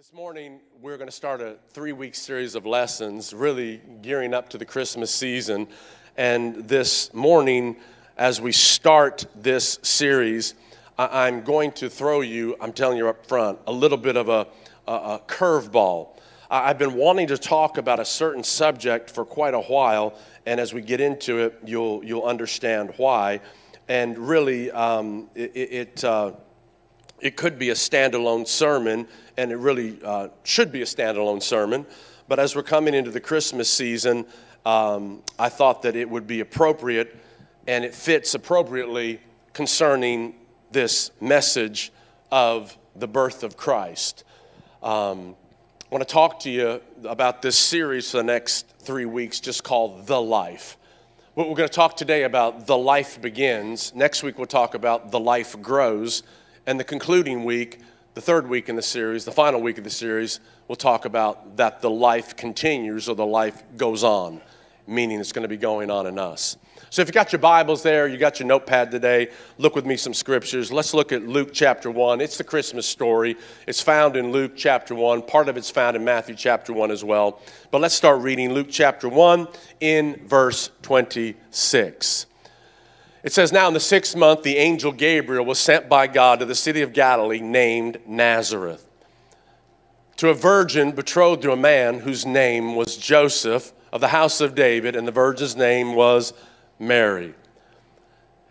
This morning, we're going to start a three week series of lessons, really gearing up to the Christmas season. And this morning, as we start this series, I- am going to throw you, I'm telling you up front, a little bit of a, a, a curveball. I've been wanting to talk about a certain subject for quite a while, and as we get into it, you'll, you'll understand why. And really, um, it, it, uh, it could be a standalone sermon and it really uh, should be a standalone sermon. But as we're coming into the Christmas season, um, I thought that it would be appropriate and it fits appropriately concerning this message of the birth of Christ. Um, I want to talk to you about this series for the next three weeks, just called The Life. What we're going to talk today about The Life Begins. Next week, we'll talk about The Life Grows. And the concluding week, the third week in the series, the final week of the series, we'll talk about that the life continues or the life goes on, meaning it's going to be going on in us. So if you got your Bibles there, you got your notepad today, look with me some scriptures. Let's look at Luke chapter 1. It's the Christmas story. It's found in Luke chapter 1. Part of it's found in Matthew chapter 1 as well. But let's start reading Luke chapter 1 in verse 26. It says, Now in the sixth month, the angel Gabriel was sent by God to the city of Galilee named Nazareth to a virgin betrothed to a man whose name was Joseph of the house of David, and the virgin's name was Mary.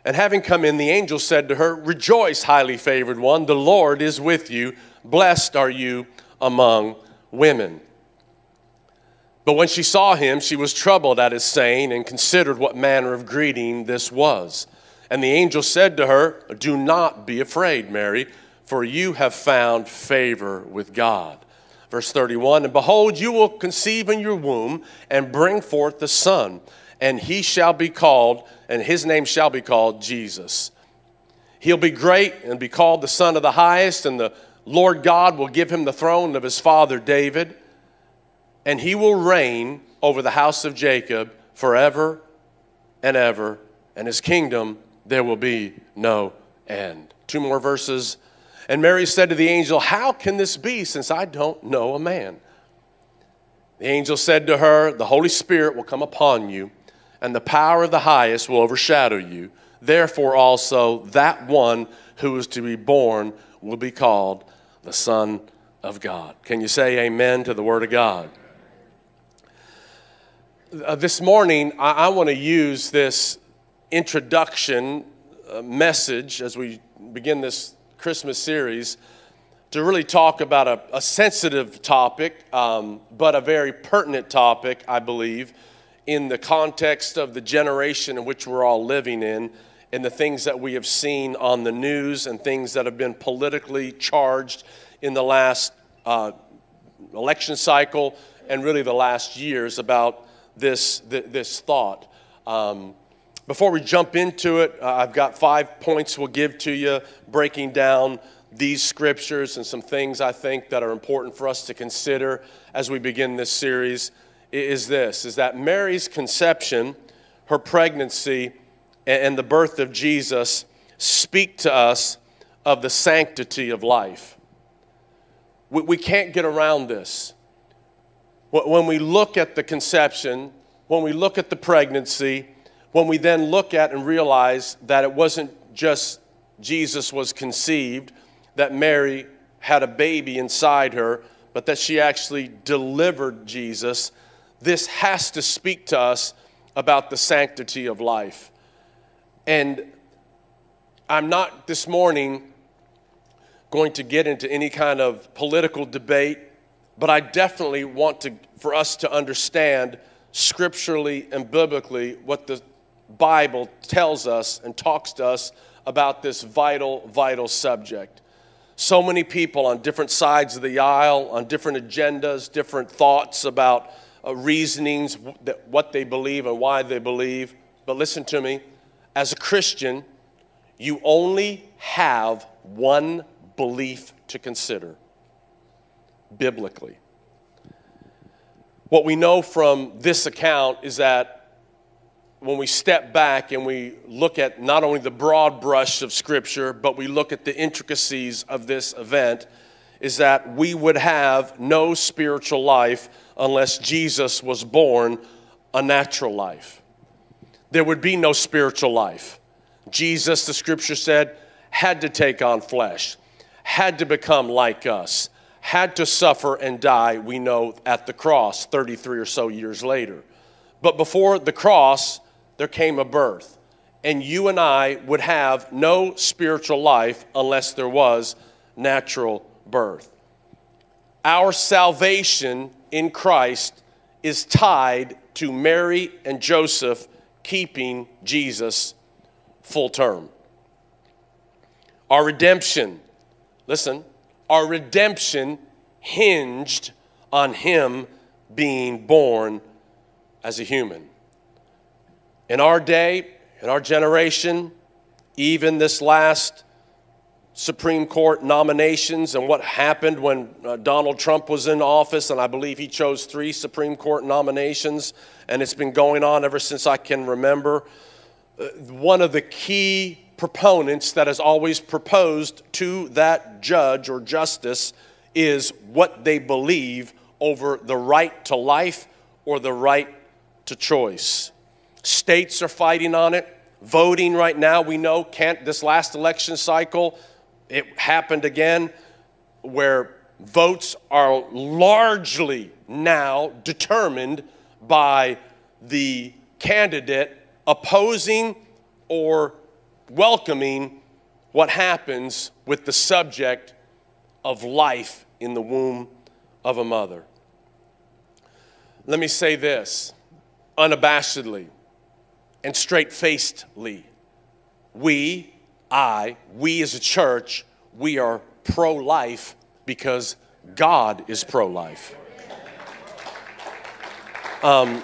And having come in, the angel said to her, Rejoice, highly favored one, the Lord is with you. Blessed are you among women. But when she saw him, she was troubled at his saying and considered what manner of greeting this was. And the angel said to her, Do not be afraid, Mary, for you have found favor with God. Verse 31 And behold, you will conceive in your womb and bring forth the Son, and he shall be called, and his name shall be called Jesus. He'll be great and be called the Son of the Highest, and the Lord God will give him the throne of his father David and he will reign over the house of Jacob forever and ever, and his kingdom there will be no end. Two more verses. And Mary said to the angel, How can this be since I don't know a man? The angel said to her, The Holy Spirit will come upon you, and the power of the highest will overshadow you. Therefore, also, that one who is to be born will be called the Son of God. Can you say amen to the Word of God? Uh, this morning, I, I want to use this introduction uh, message as we begin this Christmas series to really talk about a, a sensitive topic, um, but a very pertinent topic, I believe, in the context of the generation in which we're all living in and the things that we have seen on the news and things that have been politically charged in the last uh, election cycle and really the last years about this, this thought. Um, before we jump into it, uh, I've got five points we'll give to you, breaking down these scriptures and some things I think that are important for us to consider as we begin this series. Is this is that Mary's conception, her pregnancy, and the birth of Jesus speak to us of the sanctity of life. We can't get around this. When we look at the conception, when we look at the pregnancy, when we then look at and realize that it wasn't just Jesus was conceived, that Mary had a baby inside her, but that she actually delivered Jesus, this has to speak to us about the sanctity of life. And I'm not this morning going to get into any kind of political debate but I definitely want to, for us to understand scripturally and biblically what the Bible tells us and talks to us about this vital, vital subject. So many people on different sides of the aisle, on different agendas, different thoughts about uh, reasonings, that, what they believe and why they believe. But listen to me as a Christian, you only have one belief to consider biblically. What we know from this account is that when we step back and we look at not only the broad brush of Scripture, but we look at the intricacies of this event, is that we would have no spiritual life unless Jesus was born a natural life. There would be no spiritual life. Jesus, the scripture said, had to take on flesh, had to become like us, had to suffer and die, we know, at the cross 33 or so years later. But before the cross, there came a birth. And you and I would have no spiritual life unless there was natural birth. Our salvation in Christ is tied to Mary and Joseph keeping Jesus full term. Our redemption, listen, our redemption hinged on Him being born as a human. In our day, in our generation, even this last Supreme Court nominations and what happened when uh, Donald Trump was in office, and I believe he chose three Supreme Court nominations, and it's been going on ever since I can remember. Uh, one of the key proponents that has always proposed to that judge or justice is what they believe over the right to life or the right to choice. States are fighting on it. Voting right now, we know, can't, this last election cycle, it happened again where votes are largely now determined by the candidate opposing or welcoming what happens with the subject of life in the womb of a mother. Let me say this unabashedly and straight facedly. We I, we as a church, we are pro life because God is pro life. Um,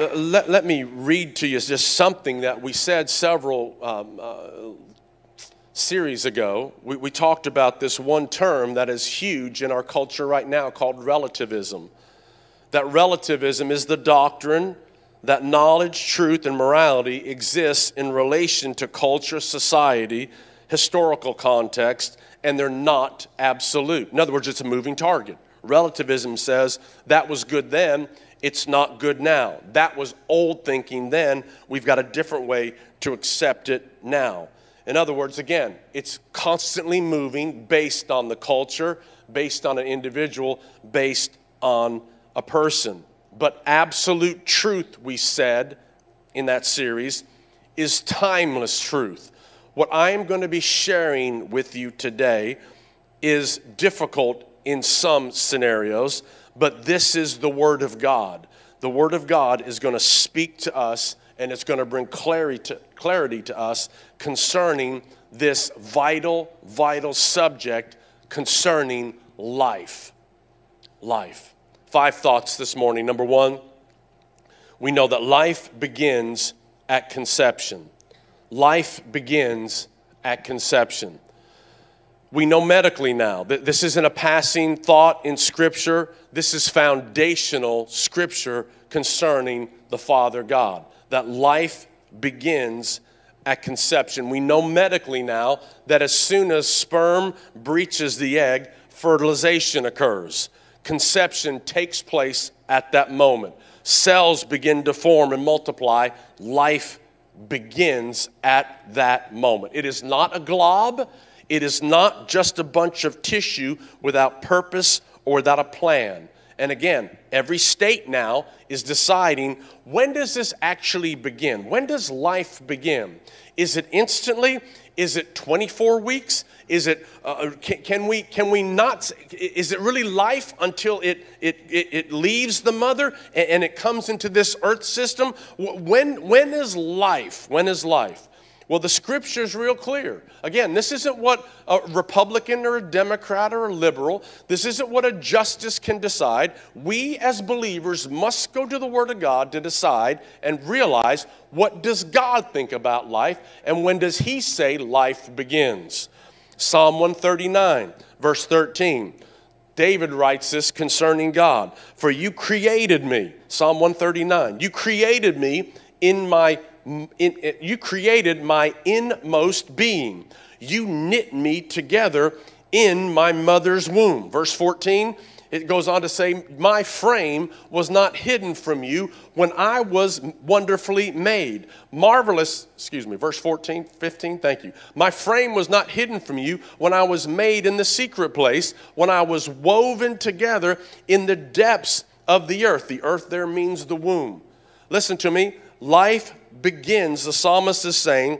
let, let me read to you just something that we said several um, uh, series ago. We, we talked about this one term that is huge in our culture right now called relativism. That relativism is the doctrine that knowledge, truth, and morality exists in relation to culture, society, historical context, and they're not absolute. In other words, it's a moving target. Relativism says that was good then, it's not good now. That was old thinking then, we've got a different way to accept it now. In other words, again, it's constantly moving based on the culture, based on an individual, based on a person. But absolute truth, we said in that series, is timeless truth. What I am going to be sharing with you today is difficult in some scenarios, but this is the Word of God. The Word of God is going to speak to us and it's going to bring clarity to, us concerning this vital, vital subject concerning life. Life. Five thoughts this morning. Number one, we know that life begins at conception. Life begins at conception. We know medically now that this isn't a passing thought in Scripture. This is foundational Scripture concerning the Father God. That life begins at conception. We know medically now that as soon as sperm breaches the egg, fertilization occurs conception takes place at that moment. Cells begin to form and multiply. Life begins at that moment. It is not a glob, it is not just a bunch of tissue without purpose or without a plan. And again, every state now is deciding when does this actually begin? When does life begin? Is it instantly? Is it 24 weeks? Is it, uh, uh, can, can, we, can we not, is it really life until it, it, it, it leaves the mother and, and it comes into this earth system? When, when is life? When is life? Well, the scripture is real clear. Again, this isn't what a Republican or a Democrat or a liberal, this isn't what a justice can decide. We as believers must go to the Word of God to decide and realize what does God think about life and when does He say life begins. Psalm 139, verse 13. David writes this concerning God For you created me, Psalm 139, you created me in my, in, you created my inmost being. You knit me together in my mother's womb. Verse 14, it goes on to say, My frame was not hidden from you when I was wonderfully made. Marvelous, excuse me, verse 14, 15, thank you. My frame was not hidden from you when I was made in the secret place, when I was woven together in the depths of the earth. The earth there means the womb. Listen to me. Life begins, the psalmist is saying,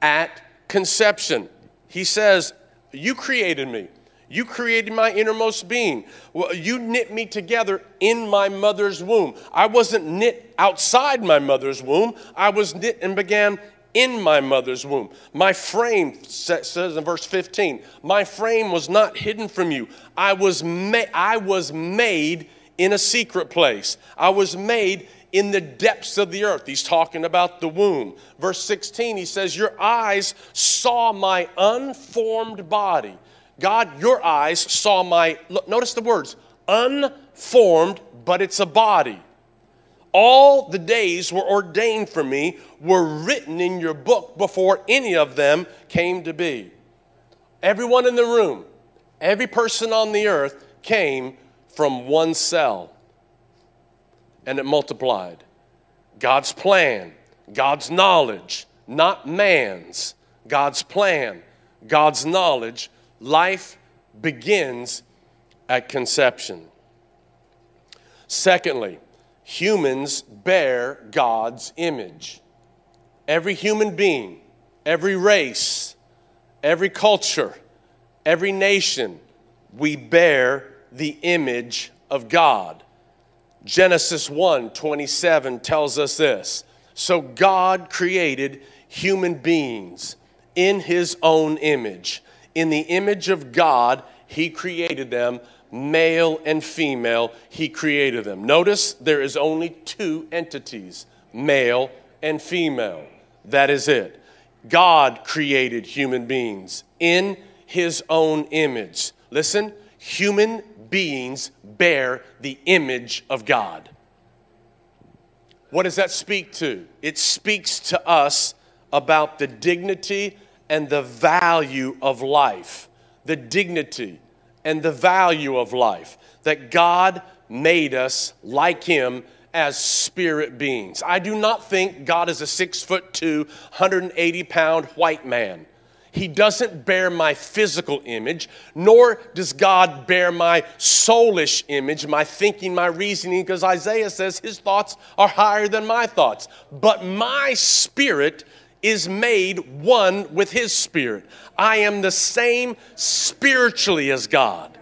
at conception. He says, You created me. You created my innermost being. Well, you knit me together in my mother's womb. I wasn't knit outside my mother's womb, I was knit and began in my mother's womb. My frame, says in verse 15, my frame was not hidden from you. I was, ma- I was made in a secret place. I was made in the depths of the earth. He's talking about the womb. Verse 16, he says, Your eyes saw my unformed body. God, your eyes saw my, look, notice the words, unformed, but it's a body. All the days were ordained for me, were written in your book before any of them came to be. Everyone in the room, every person on the earth came from one cell and it multiplied. God's plan, God's knowledge, not man's. God's plan, God's knowledge. Life begins at conception. Secondly, humans bear God's image. Every human being, every race, every culture, every nation, we bear the image of God. Genesis 1 27 tells us this. So God created human beings in his own image. In the image of God, he created them, male and female, he created them. Notice there is only two entities male and female. That is it. God created human beings in his own image. Listen, human beings bear the image of God. What does that speak to? It speaks to us about the dignity and the value of life. The dignity and the value of life. That God made us like Him as spirit beings. I do not think God is a six foot two, 180 pound white man. He doesn't bear my physical image, nor does God bear my soulish image, my thinking, my reasoning, because Isaiah says his thoughts are higher than my thoughts. But my spirit is made one with his spirit. I am the same spiritually as God.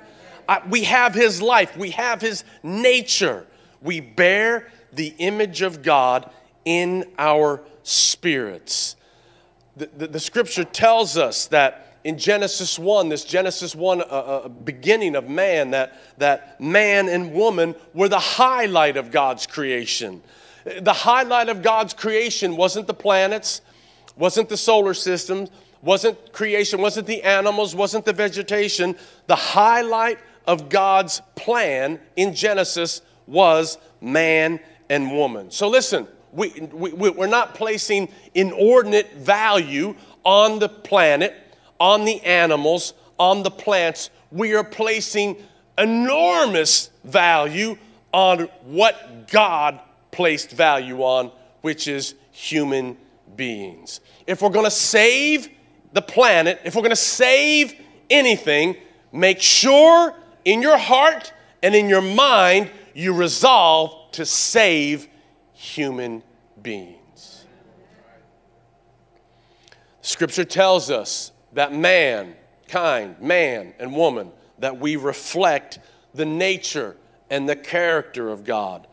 I, we have his life, we have his nature. We bear the image of God in our spirits the, the, scripture tells us that in Genesis 1, this Genesis 1 uh, uh, beginning of man, that, that man and woman were the highlight of God's creation. The highlight of God's creation wasn't the planets, wasn't the solar system, wasn't creation, wasn't the animals, wasn't the vegetation. The highlight of God's plan in Genesis was man and woman. So listen, we, we, we're not placing inordinate value on the planet, on the animals, on the plants. We are placing enormous value on what God placed value on, which is human beings. If we're going to save the planet, if we're going to save anything, make sure in your heart and in your mind you resolve to save human beings. Scripture tells us that man, kind, man and woman, that we reflect the nature and the character of God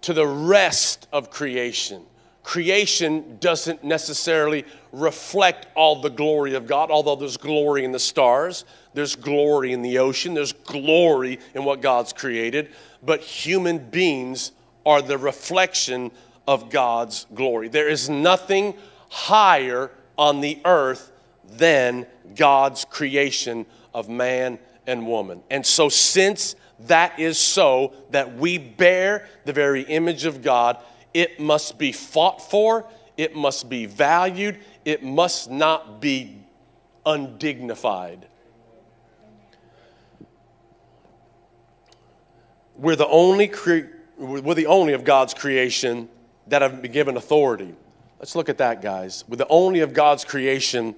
to the rest of creation. Creation doesn't necessarily reflect all the glory of God, although there's glory in the stars, there's glory in the ocean, there's glory in what God's created, but human beings are the reflection of God's glory. There is nothing higher on the earth than God's creation of man and woman. And so, since that is so, that we bear the very image of God, it must be fought for, it must be valued, it must not be undignified. We're the only creature we're the only of God's creation that have been given authority. Let's look at that, guys. We're the only of God's creation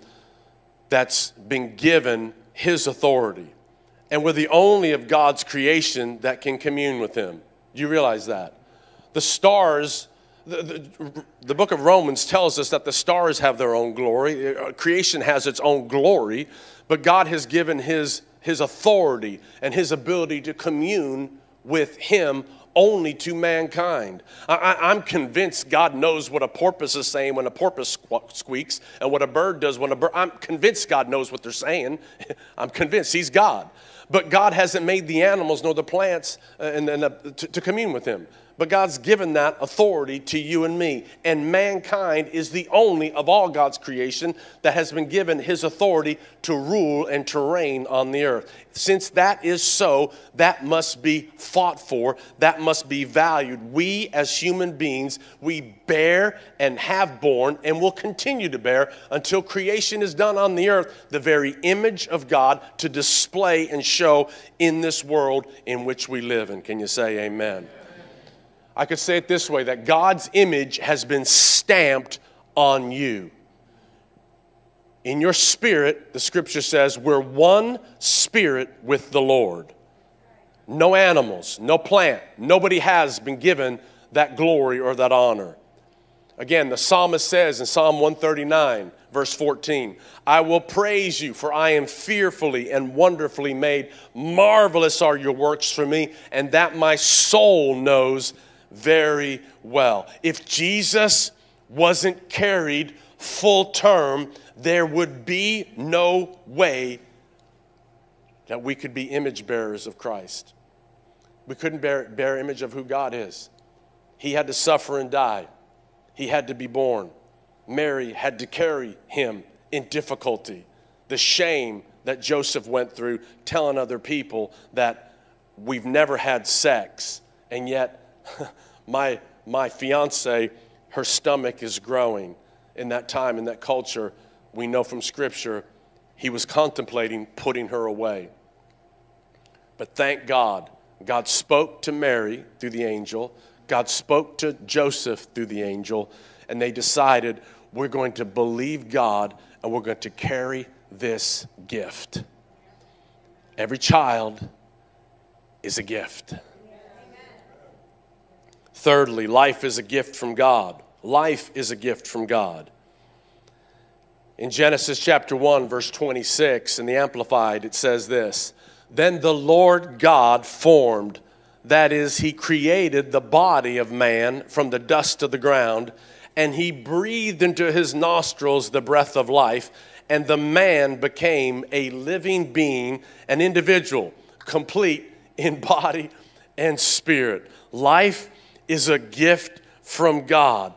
that's been given His authority. And we're the only of God's creation that can commune with Him. Do you realize that? The stars, the, the, the, book of Romans tells us that the stars have their own glory. Uh, creation has its own glory, but God has given His, his authority and His ability to commune with Him only to mankind. I, am convinced God knows what a porpoise is saying when a porpoise squeaks and what a bird does when a bird. I'm convinced God knows what they're saying. I'm convinced He's God. But God hasn't made the animals nor the plants uh, and, and to, to commune with Him. But God's given that authority to you and me. And mankind is the only of all God's creation that has been given his authority to rule and to reign on the earth. Since that is so, that must be fought for, that must be valued. We as human beings, we bear and have borne and will continue to bear until creation is done on the earth the very image of God to display and show in this world in which we live in. Can you say amen? I could say it this way that God's image has been stamped on you. In your spirit, the scripture says, we're one spirit with the Lord. No animals, no plant, nobody has been given that glory or that honor. Again, the psalmist says in Psalm 139, verse 14, I will praise you, for I am fearfully and wonderfully made. Marvelous are your works for me, and that my soul knows very well. If Jesus wasn't carried full term, there would be no way that we could be image bearers of Christ. We couldn't bear, bear image of who God is. He had to suffer and die. He had to be born. Mary had to carry him in difficulty. The shame that Joseph went through telling other people that we've never had sex, and yet my, my fiance, her stomach is growing. In that time, in that culture, we know from Scripture, he was contemplating putting her away. But thank God, God spoke to Mary through the angel, God spoke to Joseph through the angel, and they decided we're going to believe God and we're going to carry this gift. Every child is a gift. Thirdly, life is a gift from God. Life is a gift from God. In Genesis chapter 1, verse 26, in the Amplified, it says this Then the Lord God formed, that is, he created the body of man from the dust of the ground, and he breathed into his nostrils the breath of life, and the man became a living being, an individual, complete in body and spirit. Life is a gift from God.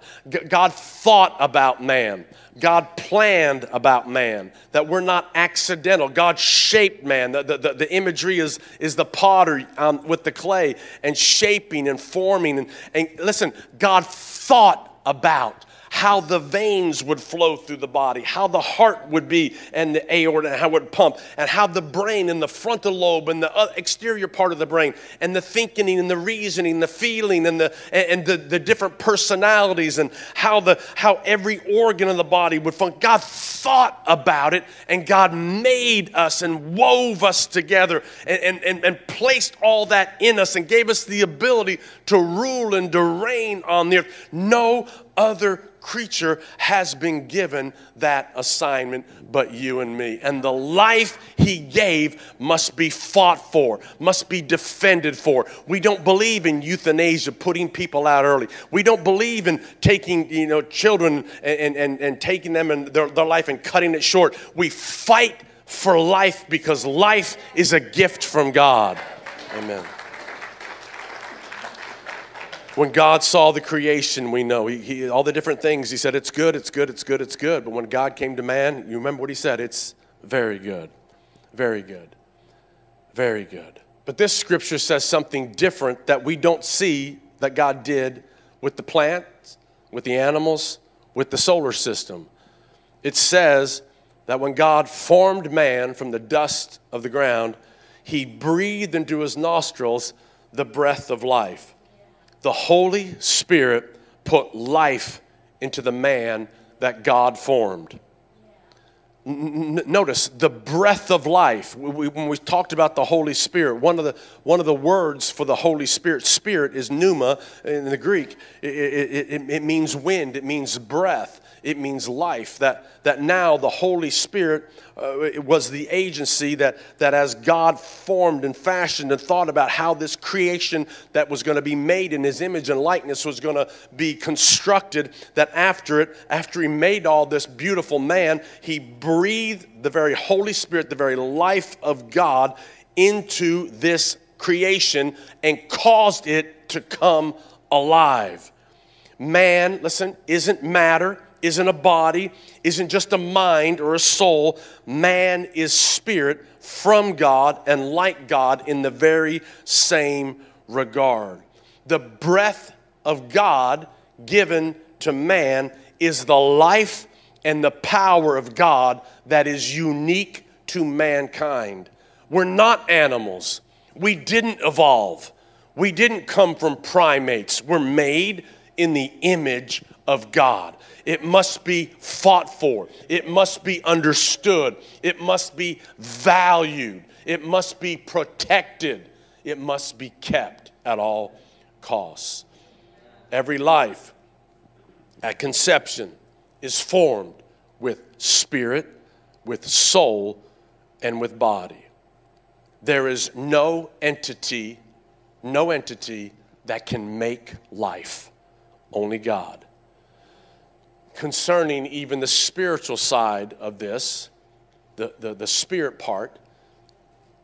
God thought about man. God planned about man, that we're not accidental. God shaped man. The, the, the imagery is, is the potter um, with the clay and shaping and forming. And, and listen, God thought about how the veins would flow through the body, how the heart would be, and the aorta, and how it would pump, and how the brain and the frontal lobe and the exterior part of the brain, and the thinking and the reasoning, the feeling, and the and the, the different personalities, and how the how every organ of the body would function. God thought about it, and God made us and wove us together, and, and, and placed all that in us, and gave us the ability to rule and to reign on the earth. No other creature has been given that assignment but you and me. And the life he gave must be fought for, must be defended for. We don't believe in euthanasia, putting people out early. We don't believe in taking, you know, children and, and, and taking them and their, their life and cutting it short. We fight for life because life is a gift from God. Amen. When God saw the creation, we know he, he, all the different things. He said, It's good, it's good, it's good, it's good. But when God came to man, you remember what he said? It's very good, very good, very good. But this scripture says something different that we don't see that God did with the plants, with the animals, with the solar system. It says that when God formed man from the dust of the ground, he breathed into his nostrils the breath of life. The Holy Spirit put life into the man that God formed. N- notice the breath of life. We, when we talked about the Holy Spirit, one of the, one of the words for the Holy Spirit, spirit, is pneuma in the Greek. It, it, it, it means wind, it means breath it means life. That, that now the Holy Spirit uh, was the agency that, that as God formed and fashioned and thought about how this creation that was going to be made in his image and likeness was going to be constructed, that after it, after he made all this beautiful man, he breathed the very Holy Spirit, the very life of God into this creation and caused it to come alive. Man, listen, isn't matter, isn't a body, isn't just a mind or a soul. Man is spirit from God and like God in the very same regard. The breath of God given to man is the life and the power of God that is unique to mankind. We're not animals. We didn't evolve. We didn't come from primates. We're made in the image of God. It must be fought for. It must be understood. It must be valued. It must be protected. It must be kept at all costs. Every life at conception is formed with spirit, with soul, and with body. There is no entity, no entity that can make life, only God concerning even the spiritual side of this, the, the, the spirit part,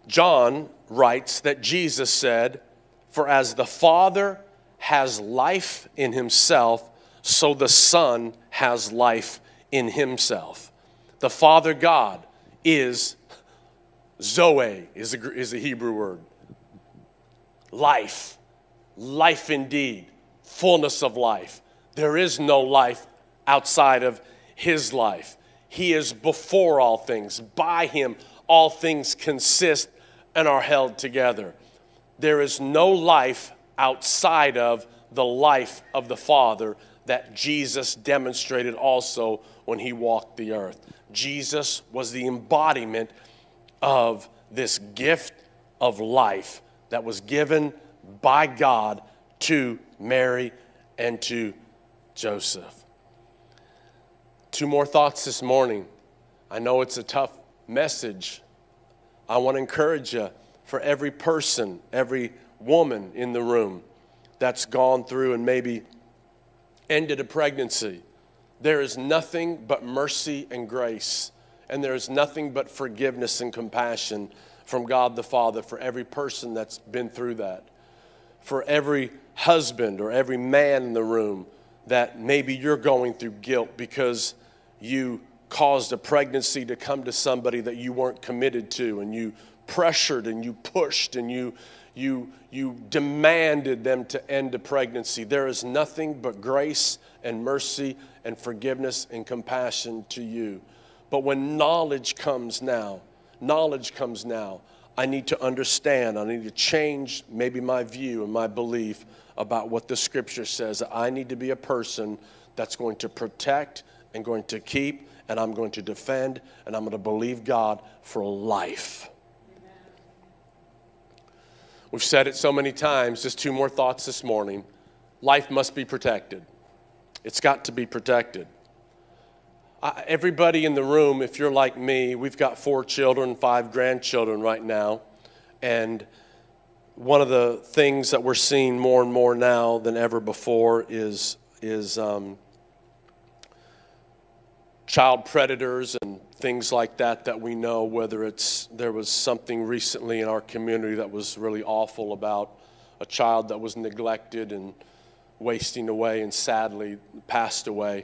John writes that Jesus said, For as the Father has life in himself, so the Son has life in himself. The Father God is Zoe, is the, is the Hebrew word. Life, life indeed, fullness of life. There is no life outside of his life. He is before all things. By him, all things consist and are held together. There is no life outside of the life of the Father that Jesus demonstrated also when he walked the earth. Jesus was the embodiment of this gift of life that was given by God to Mary and to Joseph. Two more thoughts this morning. I know it's a tough message. I want to encourage you for every person, every woman in the room that's gone through and maybe ended a pregnancy. There is nothing but mercy and grace, and there is nothing but forgiveness and compassion from God the Father for every person that's been through that. For every husband or every man in the room that maybe you're going through guilt because you caused a pregnancy to come to somebody that you weren't committed to and you pressured and you pushed and you you you demanded them to end a pregnancy. There is nothing but grace and mercy and forgiveness and compassion to you. But when knowledge comes now knowledge comes now i need to understand i need to change maybe my view and my belief about what the scripture says. I need to be a person that's going to protect and going to keep and I'm going to defend and I'm going to believe God for life. We've said it so many times, just two more thoughts this morning. Life must be protected. It's got to be protected. I, everybody in the room, if you're like me, we've got four children, five grandchildren right now. And one of the things that we're seeing more and more now than ever before is, is um, child predators and things like that that we know whether it's there was something recently in our community that was really awful about a child that was neglected and wasting away and sadly passed away.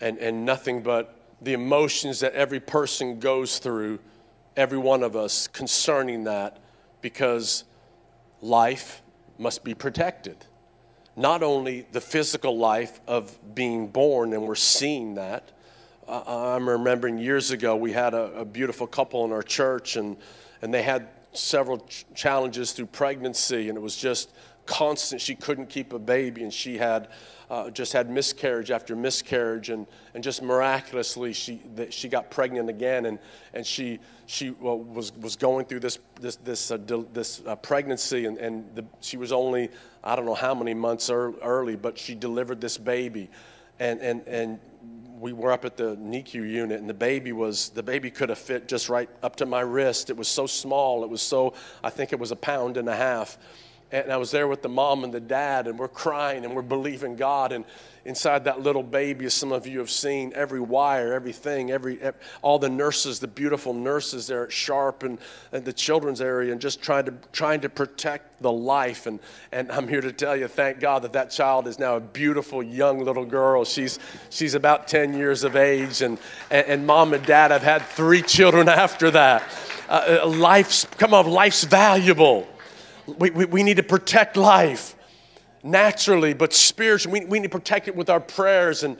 And and nothing but the emotions that every person goes through every one of us concerning that because life must be protected. Not only the physical life of being born and we're seeing that I'm remembering years ago we had a, a, beautiful couple in our church, and, and they had several ch- challenges through pregnancy, and it was just constant. She couldn't keep a baby, and she had uh, just had miscarriage after miscarriage, and, and just miraculously she, she got pregnant again, and, and she, she well, was, was going through this, this, this, uh, this uh, pregnancy, and, and the, she was only, I don't know how many months early, but she delivered this baby. And, and, and we were up at the NICU unit, and the baby was, the baby could have fit just right up to my wrist. It was so small. It was so, I think it was a pound and a half and I was there with the mom and the dad, and we're crying and we're believing God. And inside that little baby, as some of you have seen, every wire, everything, every, all the nurses, the beautiful nurses there at Sharp and, and the children's area, and just trying to trying to protect the life. And and I'm here to tell you, thank God that that child is now a beautiful young little girl. She's she's about 10 years of age, and and, and mom and dad have had three children after that. Uh, uh life's come on, life's valuable. We, we, we need to protect life naturally, but spiritually. We, we need to protect it with our prayers and,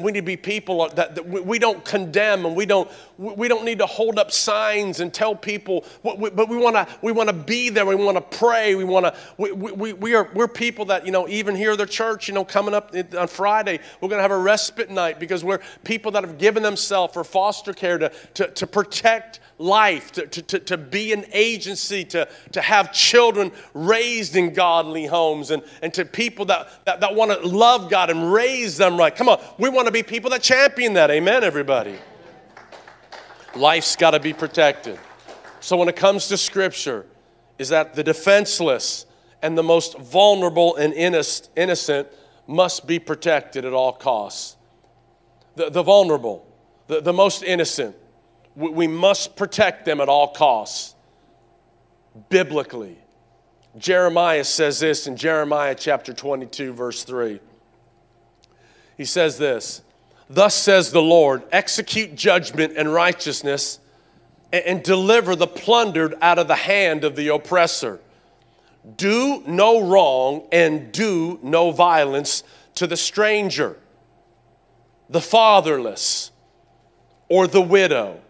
we need to be people that, that we don't condemn and we don't, we don't need to hold up signs and tell people, but we want to we wanna be there. We want to pray. We want to, we, we, we are, we're people that, you know, even here at the church, you know, coming up on Friday, we're going to have a respite night because we're people that have given themselves for foster care to, to, to protect life, to, to, to be an agency, to, to have children raised in godly homes, and, and to people that, that, that want to love God and raise them right. Come on, we want to be people that champion that. Amen, everybody. Life's got to be protected. So when it comes to Scripture, is that the defenseless and the most vulnerable and innocent must be protected at all costs. The, the vulnerable, the, the most innocent, we must protect them at all costs, biblically. Jeremiah says this in Jeremiah chapter 22, verse 3. He says this Thus says the Lord, execute judgment and righteousness and deliver the plundered out of the hand of the oppressor. Do no wrong and do no violence to the stranger, the fatherless, or the widow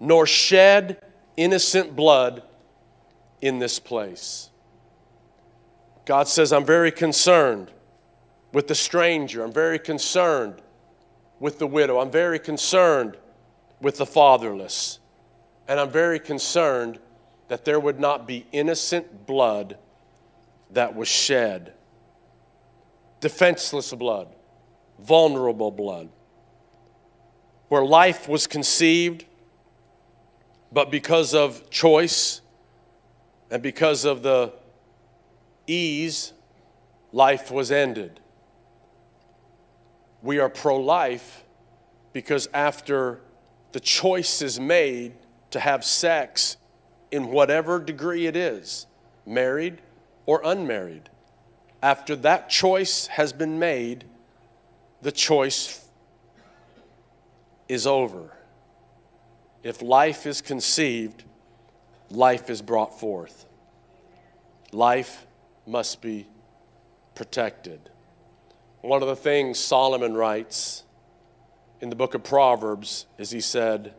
nor shed innocent blood in this place. God says, I'm very concerned with the stranger. I'm very concerned with the widow. I'm very concerned with the fatherless. And I'm very concerned that there would not be innocent blood that was shed. Defenseless blood, vulnerable blood. Where life was conceived, but because of choice and because of the ease, life was ended. We are pro life because after the choice is made to have sex in whatever degree it is, married or unmarried, after that choice has been made, the choice is over. If life is conceived, life is brought forth. Life must be protected. One of the things Solomon writes in the book of Proverbs is he said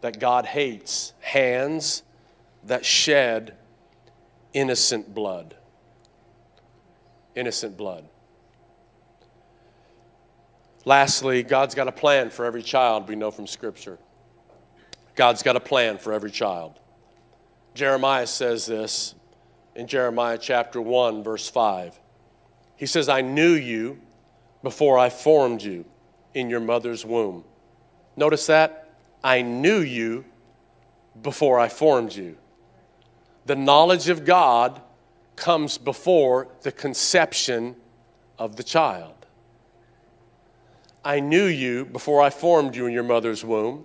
that God hates hands that shed innocent blood. Innocent blood. Lastly, God's got a plan for every child, we know from Scripture. God's got a plan for every child. Jeremiah says this in Jeremiah chapter 1, verse 5. He says, I knew you before I formed you in your mother's womb. Notice that? I knew you before I formed you. The knowledge of God comes before the conception of the child. I knew you before I formed you in your mother's womb.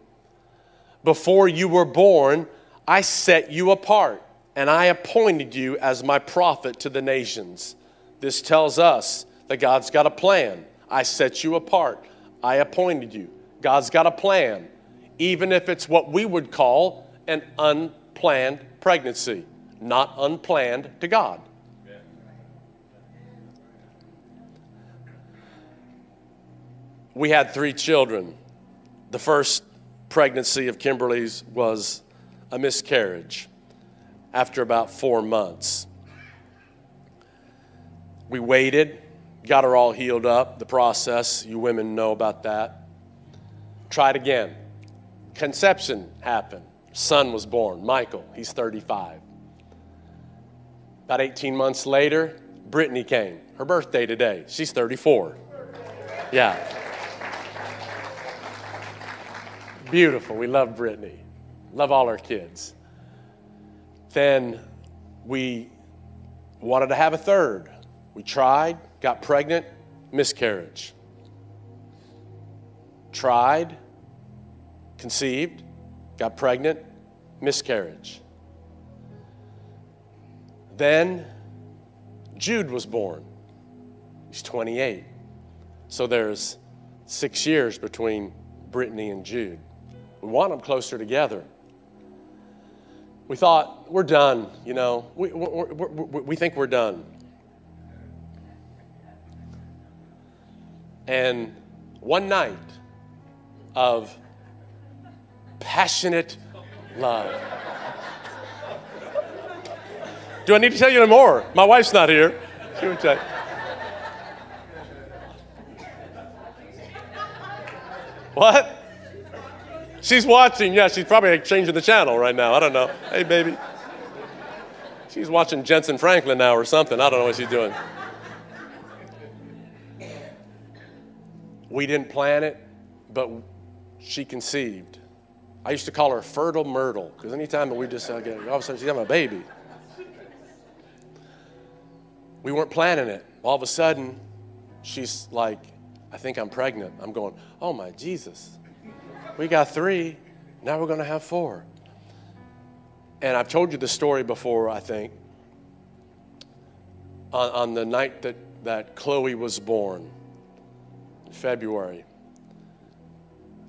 Before you were born, I set you apart and I appointed you as my prophet to the nations. This tells us that God's got a plan. I set you apart. I appointed you. God's got a plan, even if it's what we would call an unplanned pregnancy, not unplanned to God. We had three children. The first pregnancy of Kimberly's was a miscarriage. after about four months. We waited, got her all healed up, the process. You women know about that. Tried again. Conception happened. Son was born, Michael. He's 35. About 18 months later, Brittany came. Her birthday today. She's 34. Yeah. Beautiful. We love Brittany. Love all our kids. Then we wanted to have a third. We tried, got pregnant, miscarriage. Tried, conceived, got pregnant, miscarriage. Then Jude was born. He's 28. So there's six years between Brittany and Jude. We want them closer together. We thought, we're done, you know, we, we, we, think we're done. And one night of passionate love. Do I need to tell you any more? My wife's not here. She would. What? She's watching. Yeah, she's probably changing the channel right now. I don't know. Hey, baby. She's watching Jentezen Franklin now or something. I don't know what she's doing. We didn't plan it, but she conceived. I used to call her Fertile Myrtle because anytime that we just uh, get, all of a sudden she's having a baby. We weren't planning it. All of a sudden, she's like, I think I'm pregnant. I'm going, oh my Jesus. We got three. Now we're going to have four. And I've told you the story before, I think. On, on the night that, that Chloe was born, February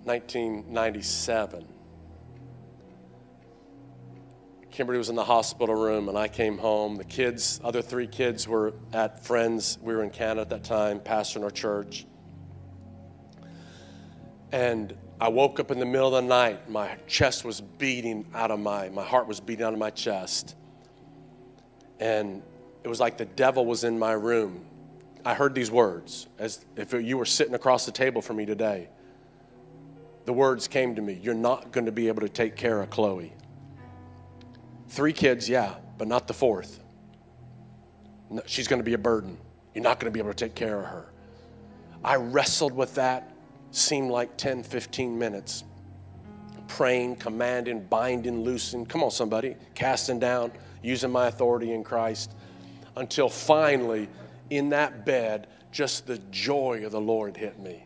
1997. Kimberly was in the hospital room, and I came home. The kids, other three kids, were at friends. We were in Canada at that time, pastoring our church. And I woke up in the middle of the night. My chest was beating out of my, my heart was beating out of my chest. And it was like the devil was in my room. I heard these words as if you were sitting across the table from me today. The words came to me You're not going to be able to take care of Chloe. Three kids, yeah, but not the fourth. No, she's going to be a burden. You're not going to be able to take care of her. I wrestled with that, seemed like 10, 15 minutes. Praying, commanding, binding, loosing. Come on, somebody. Casting down, using my authority in Christ. Until finally, in that bed, just the joy of the Lord hit me.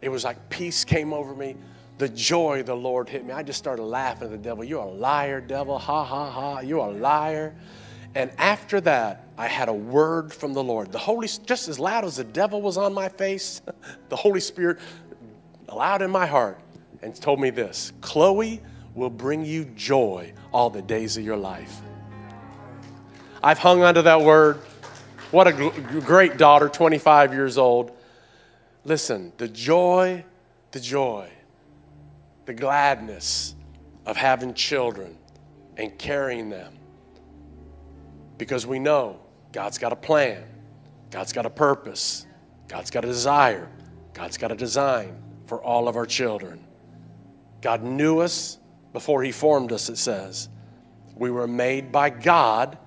It was like peace came over me the joy of the Lord hit me. I just started laughing at the devil. You're a liar, devil. Ha, ha, ha. You're a liar. And after that, I had a word from the Lord. The Holy, just as loud as the devil was on my face, the Holy Spirit allowed in my heart and told me this Chloe will bring you joy all the days of your life. I've hung onto that word. What a great daughter, 25 years old. Listen, the joy, the joy the gladness of having children and carrying them. Because we know God's got a plan, God's got a purpose, God's got a desire, God's got a design for all of our children. God knew us before He formed us, it says. We were made by God,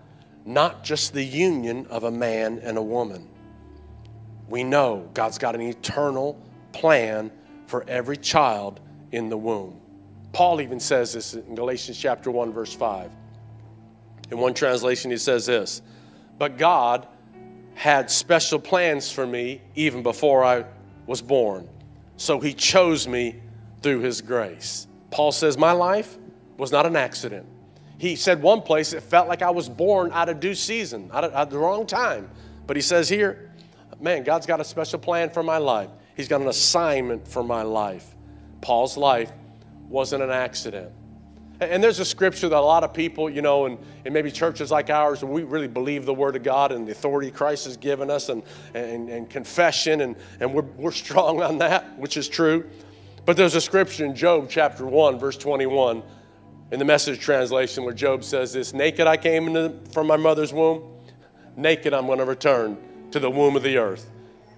not just the union of a man and a woman. We know God's got an eternal plan for every child in the womb. Paul even says this in Galatians chapter 1 verse 5. In one translation he says this, "But God had special plans for me even before I was born. So he chose me through his grace." Paul says my life was not an accident. He said one place it felt like I was born out of due season, out of, at the wrong time. But he says here, man, God's got a special plan for my life. He's got an assignment for my life. Paul's life wasn't an accident. And there's a scripture that a lot of people, you know, and, and maybe churches like ours, we really believe the Word of God and the authority Christ has given us and, and, and confession, and, and we're, we're strong on that, which is true. But there's a scripture in Job chapter 1, verse 21. In the message translation, where Job says this Naked I came into, from my mother's womb, naked I'm going to return to the womb of the earth.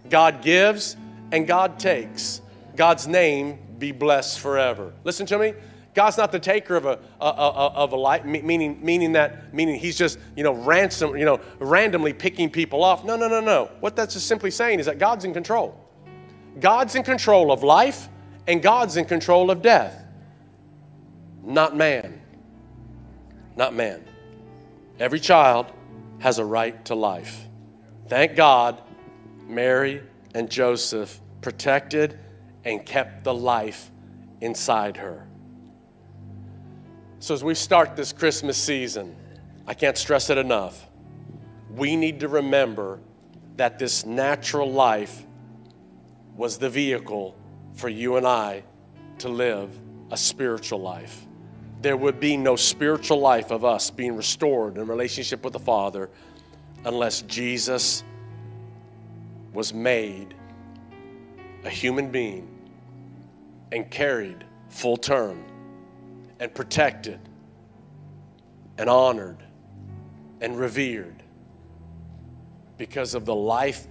God gives and God takes. God's name be blessed forever. Listen to me. God's not the taker of a, a, a, of a life, meaning, meaning that, meaning he's just, you know, ransom, you know, randomly picking people off. No, no, no, no. What that's just simply saying is that God's in control. God's in control of life and God's in control of death. Not man. Not man. Every child has a right to life. Thank God, Mary and Joseph protected and kept the life inside her. So, as we start this Christmas season, I can't stress it enough. We need to remember that this natural life was the vehicle for you and I to live a spiritual life. There would be no spiritual life of us being restored in relationship with the Father unless Jesus was made a human being and carried full term and protected and honored and revered because of the life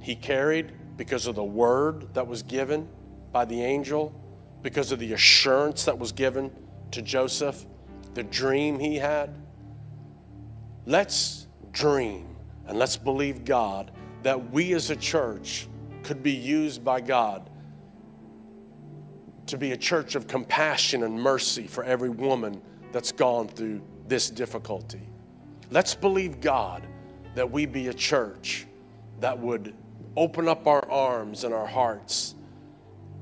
he carried, because of the word that was given by the angel, because of the assurance that was given to Joseph, the dream he had. Let's dream and let's believe God that we as a church could be used by God to be a church of compassion and mercy for every woman that's gone through this difficulty. Let's believe God that we be a church that would open up our arms and our hearts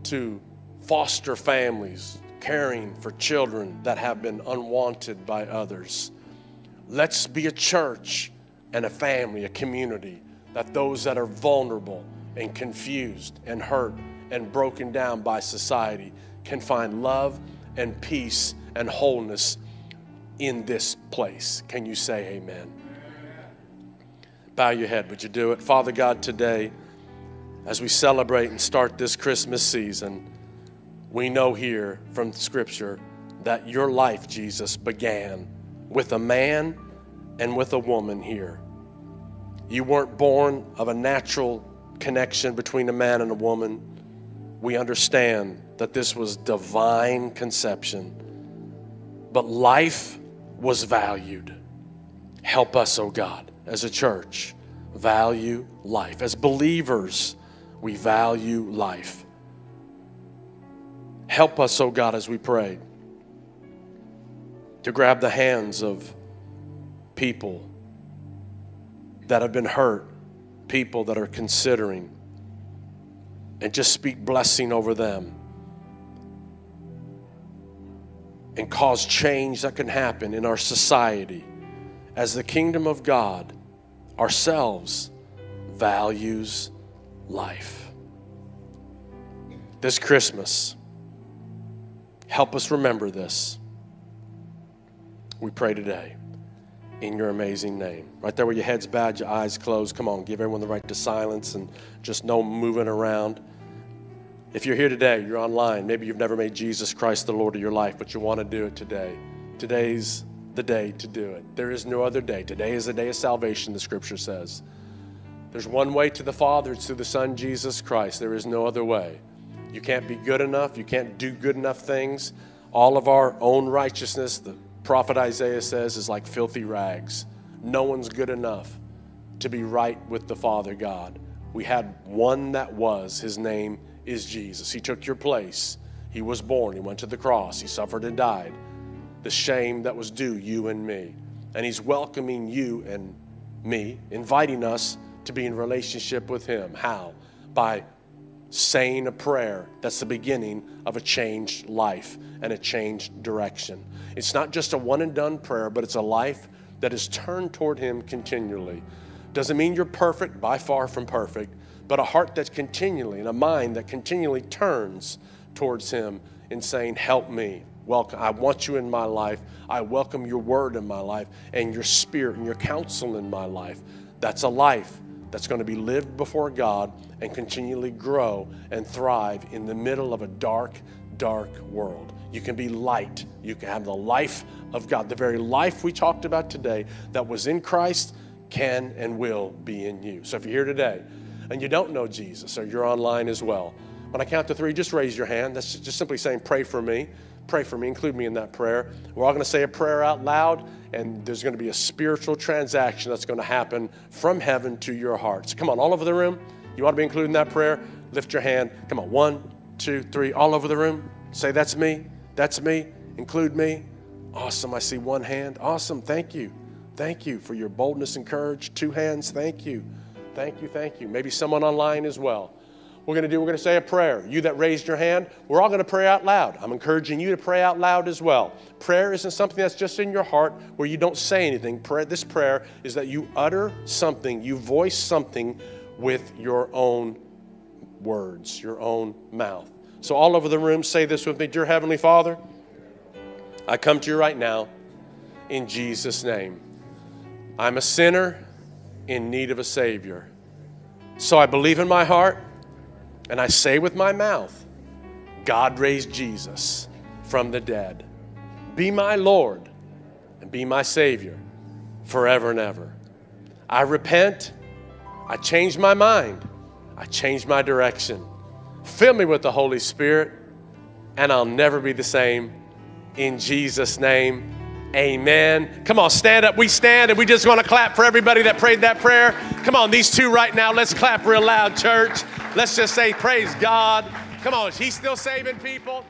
to foster families, caring for children that have been unwanted by others. Let's be a church and a family, a community that those that are vulnerable and confused and hurt and broken down by society can find love and peace and wholeness in this place. Can you say amen? Bow your head, would you do it? Father God, today, as we celebrate and start this Christmas season, we know here from Scripture that your life, Jesus, began with a man and with a woman here. You weren't born of a natural connection between a man and a woman we understand that this was divine conception, but life was valued. Help us, oh God, as a church, value life. As believers, we value life. Help us, oh God, as we pray, to grab the hands of people that have been hurt, people that are considering and just speak blessing over them and cause change that can happen in our society as the kingdom of God ourselves values life. This Christmas, help us remember this. We pray today in your amazing name. Right there where your head's bowed, your eyes closed. Come on, give everyone the right to silence and just no moving around. If you're here today, you're online, maybe you've never made Jesus Christ the Lord of your life, but you want to do it today. Today's the day to do it. There is no other day. Today is the day of salvation, the scripture says. There's one way to the Father, it's through the Son, Jesus Christ. There is no other way. You can't be good enough, you can't do good enough things. All of our own righteousness, the prophet Isaiah says, is like filthy rags. No one's good enough to be right with the Father God. We had one that was, his name is Jesus. He took your place. He was born. He went to the cross. He suffered and died. The shame that was due you and me. And He's welcoming you and me, inviting us to be in relationship with Him. How? By saying a prayer that's the beginning of a changed life and a changed direction. It's not just a one and done prayer, but it's a life that is turned toward Him continually. Doesn't mean you're perfect, by far from perfect, but a heart that's continually and a mind that continually turns towards Him in saying, Help me. Welcome. I want you in my life. I welcome your word in my life and your spirit and your counsel in my life. That's a life that's going to be lived before God and continually grow and thrive in the middle of a dark, dark world. You can be light. You can have the life of God. The very life we talked about today that was in Christ can and will be in you. So if you're here today and you don't know Jesus or you're online as well, when I count to three, just raise your hand. That's just simply saying, Pray for me. Pray for me. Include me in that prayer. We're all going to say a prayer out loud, and there's going to be a spiritual transaction that's going to happen from heaven to your heart. So come on, all over the room. You want to be included in that prayer? Lift your hand. Come on, one, two, three, all over the room. Say, That's me. That's me. Include me. Awesome. I see one hand. Awesome. Thank you. Thank you for your boldness and courage. Two hands. Thank you. Thank you. Thank you. Maybe someone online as well we're going to do, we're going to say a prayer. You that raised your hand, we're all going to pray out loud. I'm encouraging you to pray out loud as well. Prayer isn't something that's just in your heart where you don't say anything. Prayer, this prayer is that you utter something, you voice something with your own words, your own mouth. So, all over the room, say this with me Dear Heavenly Father, I come to you right now in Jesus' name. I'm a sinner in need of a Savior. So I believe in my heart and I say with my mouth, God raised Jesus from the dead. Be my Lord and be my Savior forever and ever. I repent. I change my mind. I change my direction. Fill me with the Holy Spirit, and I'll never be the same. In Jesus' name, amen. Come on, stand up. We stand, and we just want to clap for everybody that prayed that prayer. Come on, these two right now, let's clap real loud, church. Let's just say, Praise God. Come on, He's still saving people.